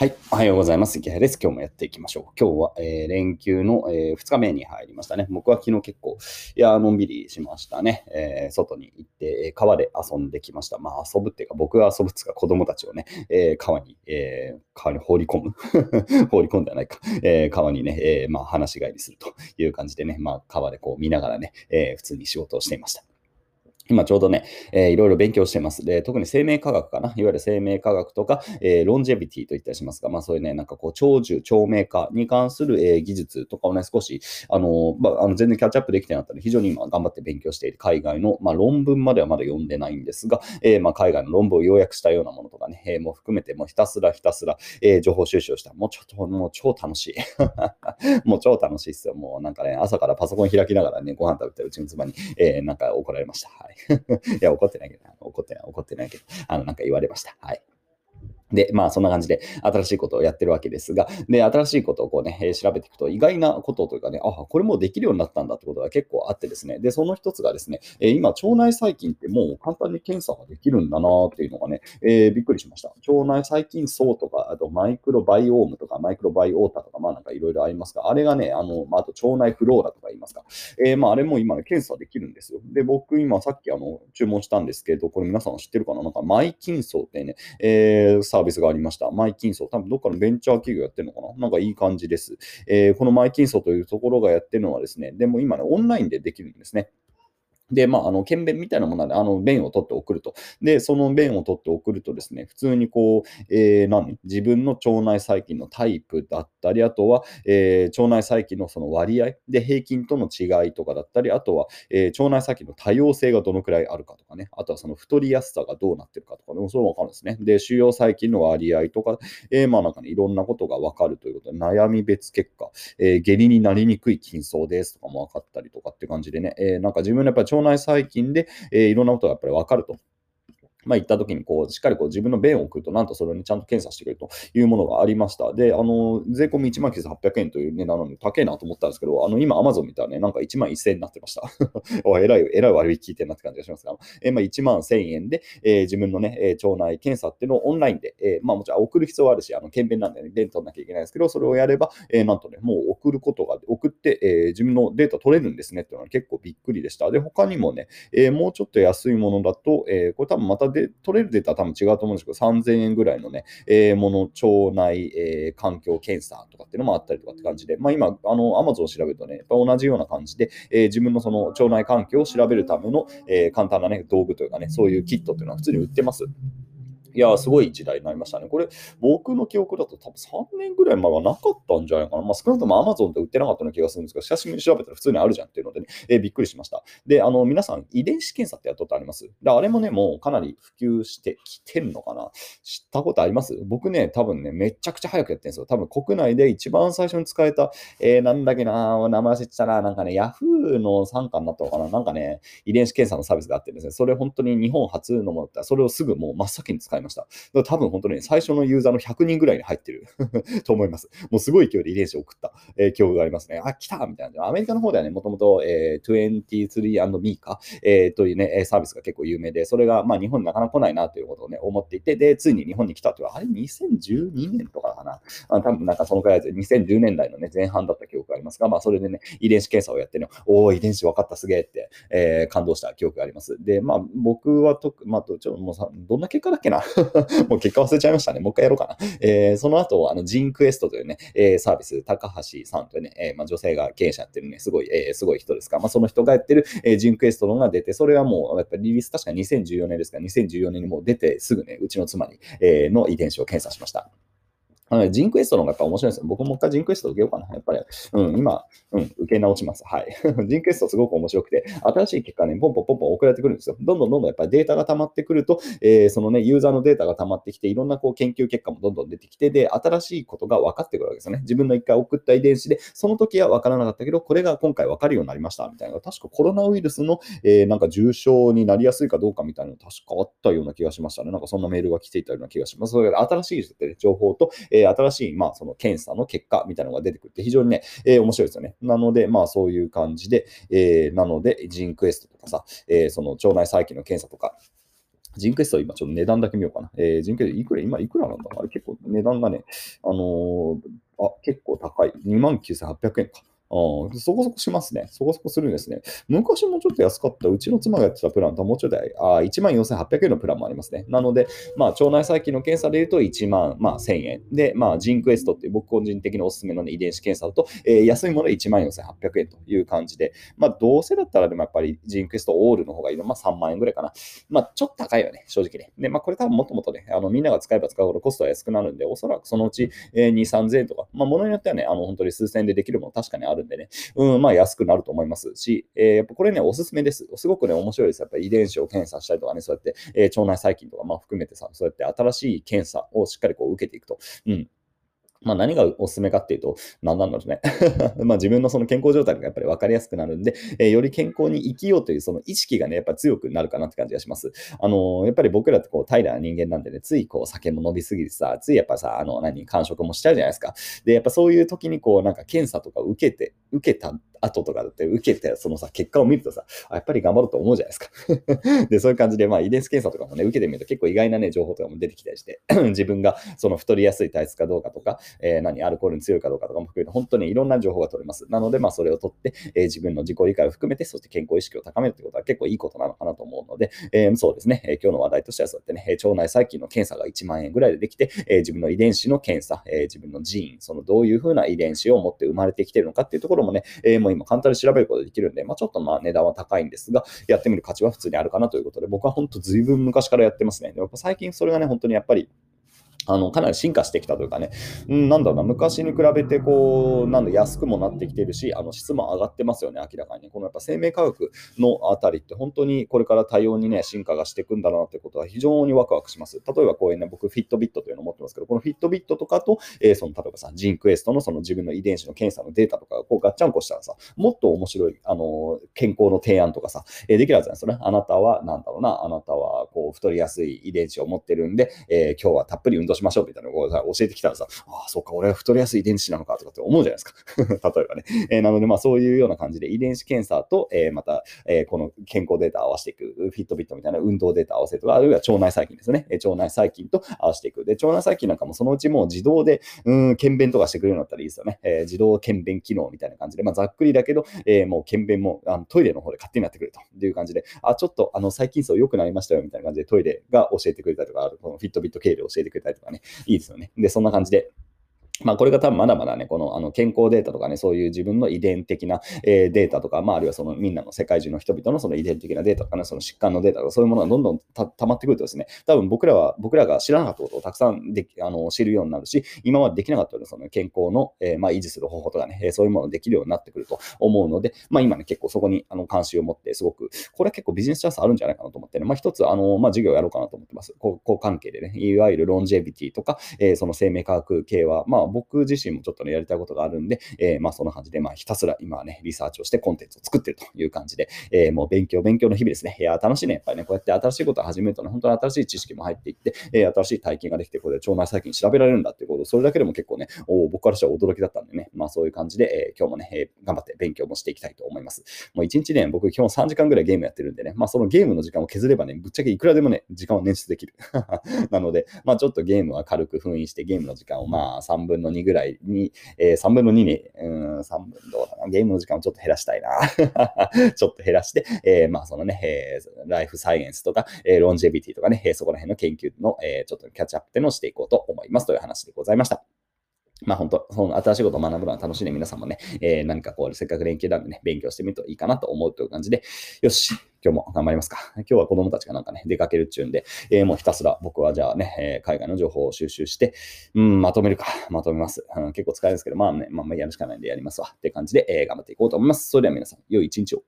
はい。おはようございます。池原です。今日もやっていきましょう。今日は、えー、連休の、えー、2日目に入りましたね。僕は昨日結構、いや、のんびりしましたね。えー、外に行って、川で遊んできました。まあ、遊ぶっていうか、僕が遊ぶっていうか、子供たちをね、え川に、え川に放り込む 放り込んではないか。え川にね、えまあ、話し帰りするという感じでね、まあ、川でこう見ながらね、え普通に仕事をしていました。今ちょうどね、えー、いろいろ勉強してます。で、特に生命科学かな。いわゆる生命科学とか、えー、ロンジェビティと言ったりしますが、まあそういうね、なんかこう、長寿、長命化に関する、えー、技術とかをね、少し、あのまあ、あの全然キャッチアップできてなかったので、非常に今頑張って勉強している海外の、まあ論文まではまだ読んでないんですが、えー、まあ海外の論文を要約したようなものとかね、えー、もう含めて、もうひたすらひたすら、えー、情報収集をした。もうちょっと、もう超楽しい。もう超楽しいっすよ。もうなんかね、朝からパソコン開きながらね、ご飯食べてうちの妻に、えー、なんか怒られました。はい。いや、怒ってないけど、怒ってない、怒ってないけど、あの、なんか言われました。はい。で、まあそんな感じで新しいことをやってるわけですが、で、新しいことをこうね、調べていくと意外なことというかね、あ、これもできるようになったんだってことが結構あってですね、で、その一つがですね、え、今、腸内細菌ってもう簡単に検査ができるんだなっていうのがね、えー、びっくりしました。腸内細菌層とか、あとマイクロバイオームとか、マイクロバイオータとか、まあなんかいろいろありますが、あれがね、あの、まあ、あと腸内フローラとか言いますか、え、まああれも今ね、検査できるんですよ。で、僕今さっきあの、注文したんですけど、これ皆さん知ってるかな？なんかマイキン層ってね、えー、サービスがありました。マイキンソー、多分どっかのベンチャー企業やってるのかな？なんかいい感じです。えー、このマイキンソーというところがやってるのはですね、でも今ね、オンラインでできるんですね。で、まあ、あの、検便みたいなもので、あの、便を取って送ると。で、その便を取って送るとですね、普通にこう、えー、何？自分の腸内細菌のタイプだったり、あとは、えー、腸内細菌のその割合？で平均との違いとかだったり、あとは、えー、腸内細菌の多様性がどのくらいあるかとかね、あとはその太りやすさがどうなってるかとかね、それもわかるんですね。で、主要細菌の割合とか、えー、まあなんかね、いろんなことがわかるということで、悩み別結果、えー、下痢になりにくい筋層ですとかもわかったりとかって感じでね、えー、なんか自分のやっぱり腸内細菌でで、えー、いろんなことがやっぱり分かると。まあ、行った時にこう、しっかりこう自分の便を送ると、なんとそれにちゃんと検査してくれるというものがありました。で、あの、税込み1万9800円という値段なので高いなと思ったんですけど、あの、今 Amazon 見たらね、なんか1万1000円になってました。おえらい、えらい悪い聞いてるなって感じがしますが、え、まあ、1万1000円で、えー、自分のね、えー、腸内検査っていうのをオンラインで、えー、まあ、もちろん送る必要はあるし、あの、検便なんでね、便取らなきゃいけないんですけど、それをやれば、えー、なんとね、もう送ることが、送って、えー、自分のデータ取れるんですねっていうのは結構びっくりでした。で、他にもね、えー、もうちょっと安いものだと、えー、これ多分またで取れるデータは多分違うと思うんですけど、3000円ぐらいのね、えー、もの、腸内、えー、環境検査とかっていうのもあったりとかって感じで、まあ今、あの、Amazon を調べるとね、やっぱ同じような感じで、えー、自分のその腸内環境を調べるための、え、簡単なね、道具というかね、そういうキットっていうのは普通に売ってます。いや、すごい時代になりましたね。これ、僕の記憶だと多分3年ぐらい前はなかったんじゃないかな。まあ、少なくとも Amazon で売ってなかったような気がするんですけど、久しぶりに調べたら普通にあるじゃんっていうのでね、えー、びっくりしました。で、あの、皆さん、遺伝子検査ってやったことあります？であれもね、もうかなり普及してきてるのかな？知ったことあります？僕ね、多分ね、めちゃくちゃ早くやってるんですよ。多分国内で一番最初に使えた、えー、なんだっけな、名前忘れてたな、なんかね、Yahoo の参加になったのかな？なんかね、遺伝子検査のサービスがあってですね、それ本当に日本初のものだったら、それをすぐもう真っ先に使いました。多分本当に最初のユーザーの100人ぐらいに入ってる と思います。もうすごい勢いで遺伝子を送った、えー、記憶がありますね。あ、来たみたいな。アメリカの方ではね、もともと、えー、23&me か、えー、というね、サービスが結構有名で、それが、まあ、日本になかなか来ないなということをね、思っていて、で、ついに日本に来たというあれ、2012年とかかな。あ多分なんかそのくらいで、2010年代のね、前半だった記憶がありますが、まあ、それでね、遺伝子検査をやってね、おお、遺伝子分かった、すげえって、えー、感動した記憶があります。で、まあ、僕はと、まあ、ちょっともうさ、どんな結果だっけな もう結果忘れちゃいましたね。もう一回やろうかな。えー、その後、あの、ジンクエストというね、えー、サービス、高橋さんというね、えー、まあ、女性が経営者やってるね、すごい、えー、すごい人ですか。まあ、その人がやってる、えー、ジンクエストのが出て、それはもう、やっぱりリリース確か2014年ですから、2014年にもう出てすぐね、うちの妻に、えー、の遺伝子を検査しました。ジンクエストの方がやっぱ面白いですよ。僕も一回ジンクエスト受けようかな。やっぱり、うん、今、うん、受け直します。はい。ジンクエストすごく面白くて、新しい結果ね、ポンポンポンポン送られてくるんですよ。どんどんどんどんやっぱりデータが溜まってくると、えー、そのね、ユーザーのデータが溜まってきて、いろんなこう研究結果もどんどん出てきて、で、新しいことが分かってくるわけですよね。自分の一回送った遺伝子で、その時は分からなかったけど、これが今回分かるようになりました、みたいな。確かコロナウイルスの、えー、なんか重症になりやすいかどうかみたいなの確かあったような気がしましたね。なんかそんなメールが来ていたような気がします。それ新しい情報と、えー、新しい、まあ、その検査の結果みたいなのが出てくるって非常にね、え、面白いですよね。なので、まあそういう感じで、え、なので、ジンクエストとかさ、え、その腸内細菌の検査とか、ジンクエストは今ちょっと値段だけ見ようかな。えー、ジンクエストいくら、今いくらなんだあれ結構値段がね、あのー、あ、結構高い。29,800円か。そこそこしますね。そこそこするんですね。昔もちょっと安かった、うちの妻がやってたプランともうちょっとあ14,800円のプランもありますね。なので、まあ、腸内細菌の検査で言うと1万、まあ、1000円。で、まあ、ジンクエストっていう僕個人的におすすめの、ね、遺伝子検査だと、えー、安いもので14,800円という感じで、まあ、どうせだったらでもやっぱりジンクエストオールの方がいいの、まあ、3万円ぐらいかな。まあ、ちょっと高いよね、正直ね。で、まあ、これ多分もっともっとね、あのみんなが使えば使うほどコストは安くなるんで、おそらくそのうち、えー、2、3000円とか、まあ、ものによってはね、あの本当に数千円でできるもの確かにあるんでね、うん、まあ安くなると思いますし、えー、やっぱこれね、おすすめです。すごくね、面白いです。やっぱ遺伝子を検査したりとかね、そうやって、えー、腸内細菌とか、まあ含めてさ、そうやって新しい検査をしっかりこう受けていくと。うん。まあ何がおすすめかっていうと、何なんだろうね。まあ自分のその健康状態がやっぱり分かりやすくなるんで、えー、より健康に生きようというその意識がね、やっぱ強くなるかなって感じがします。あのー、やっぱり僕らってこう平らな人間なんでね、ついこう酒も飲みすぎてさ、ついやっぱさ、あの、何、感触もしちゃうじゃないですか。で、やっぱそういう時にこうなんか検査とか受けて、受けた後とかだって受けて、そのさ、結果を見るとさ、やっぱり頑張ろうと思うじゃないですか。で、そういう感じで、まあ、遺伝子検査とかもね、受けてみると結構意外なね、情報とかも出てきたりして、自分がその太りやすい体質かどうかとか、えー、何、アルコールに強いかどうかとかも含めて、本当にいろんな情報が取れます。なので、まあ、それを取って、えー、自分の自己理解を含めて、そして健康意識を高めるってことは結構いいことなのかなと思うので、えー、そうですね、え今日の話題としてはそうやってね、腸内細菌の検査が1万円ぐらいでできて、え自分の遺伝子の検査、え自分のジーン、そのどういうふうな遺伝子を持って生まれてきてるのかっていうところもね、えもう今簡単に調べることができるんで、まあ、ちょっとまあ値段は高いんですが、やってみる価値は普通にあるかなということで、僕は本当ずいぶん昔からやってますね。やっぱ最近それがね、本当にやっぱりあのかなり進化してきたというかね、うん、なんだろうな、昔に比べてこう、なんだ安くもなってきてるし、あの質も上がってますよね、明らかに。このやっぱ生命科学のあたりって本当にこれから多様にね、進化がしていくんだなってことは非常にワクワクします。例えばこういうね、僕、フィットビットというのを持ってますけど、このフィットビットとかと、えー、その例えばさ、ジンクエストのその自分の遺伝子の検査のデータとかこうガッチャンコしたらさ、もっと面白い、あの健康の提案とかさ、えー、できるはずなんですよね。あなたは、なんだろうな、あなたはこう太りやすい遺伝子を持ってるんで、えー、今日はたっぷり運動しましょうみたいなのを教えてきたらさ、ああ、そうか、俺は太りやすい遺伝子なのかとかって思うじゃないですか。例えばね。えー、なので、まあそういうような感じで遺伝子検査と、えー、また、えー、この健康データを合わせていく、フィットビットみたいな運動データを合わせるとか、あるいは腸内細菌ですね。え腸内細菌と合わせていく。で、腸内細菌なんかもそのうちもう自動で、うん、検便とかしてくれるようになったらいいですよね。えー、自動検便機能みたいな感じで、まあざっくりだけど、え、もう検便もあのトイレの方で勝手になってくるという感じで、あ、ちょっとあの細菌層良くなりましたよみたいな感じでトイレが教えてくれたりとか、このフィットビット経路を教えてくれたりとかね、いいですよね。で、そんな感じで、まあ、これが多分まだまだね、このあの健康データとかね、そういう自分の遺伝的な、えー、データとか、まあ、あるいはそのみんなの世界中の人々のその遺伝的なデータとかね、その疾患のデータとか、そういうものがどんどんたまってくるとですね、多分僕らは、僕らが知らなかったことをたくさんであの知るようになるし、今までできなかったようなその健康の、えー、まあ、維持する方法とかね、そういうものができるようになってくると思うので、まあ、今ね、結構そこにあの関心を持って、すごく、これは結構ビジネスチャンスあるんじゃないかなと思ってね、まあ、一つ、あの、まあ、事業やろうかなと思ってます。こう関係でね、いわゆるロンジェビティとか、えー、その生命科学系は、まあ、僕自身もちょっとね、やりたいことがあるんで、えー、まあそんな感じで、まあひたすら今はね、リサーチをしてコンテンツを作ってるという感じで、えー、もう勉強、勉強の日々ですね。いや、楽しいね。やっぱりね、こうやって新しいことを始めるとね、本当に新しい知識も入っていって、えー、新しい体験ができて、これで腸内細菌調べられるんだっていうこと、それだけでも結構ね、お僕からしたら驚きだったんでね、まあそういう感じで、えー、今日もね、えー、頑張って勉強もしていきたいと思います。もう1日ね、僕基本3時間ぐらいゲームやってるんでね、まあそのゲームの時間を削ればね、ぶっちゃけいくらでもね、時間を捻出できる。なので、まあちょっとゲームは軽く封印して、ゲームの時間をまあ3分の2ぐらいに、えー、3分の2にうん、3分どうだな。ゲームの時間をちょっと減らしたいな。ちょっと減らして、えー、まあそのね、えー、ライフサイエンスとか、えー、ロンジェビティとかね、えー、そこら辺の研究の、えー、ちょっとキャッチアップっていうのをしていこうと思いますという話でございました。まあ本当、その新しいことを学ぶのは楽しいね。皆さんもね、えー、何かこう、せっかく連休なんでね、勉強してみるといいかなと思うという感じで、よし、今日も頑張りますか。今日は子供たちがなんかね、出かけるっちゅうんで、えー、もうひたすら僕はじゃあね、えー、海外の情報を収集して、うん、まとめるか、まとめます。うん、結構使えるんですけど、まあね、まあ、やるしかないんでやりますわ。って感じで、えー、頑張っていこうと思います。それでは皆さん、良い一日を。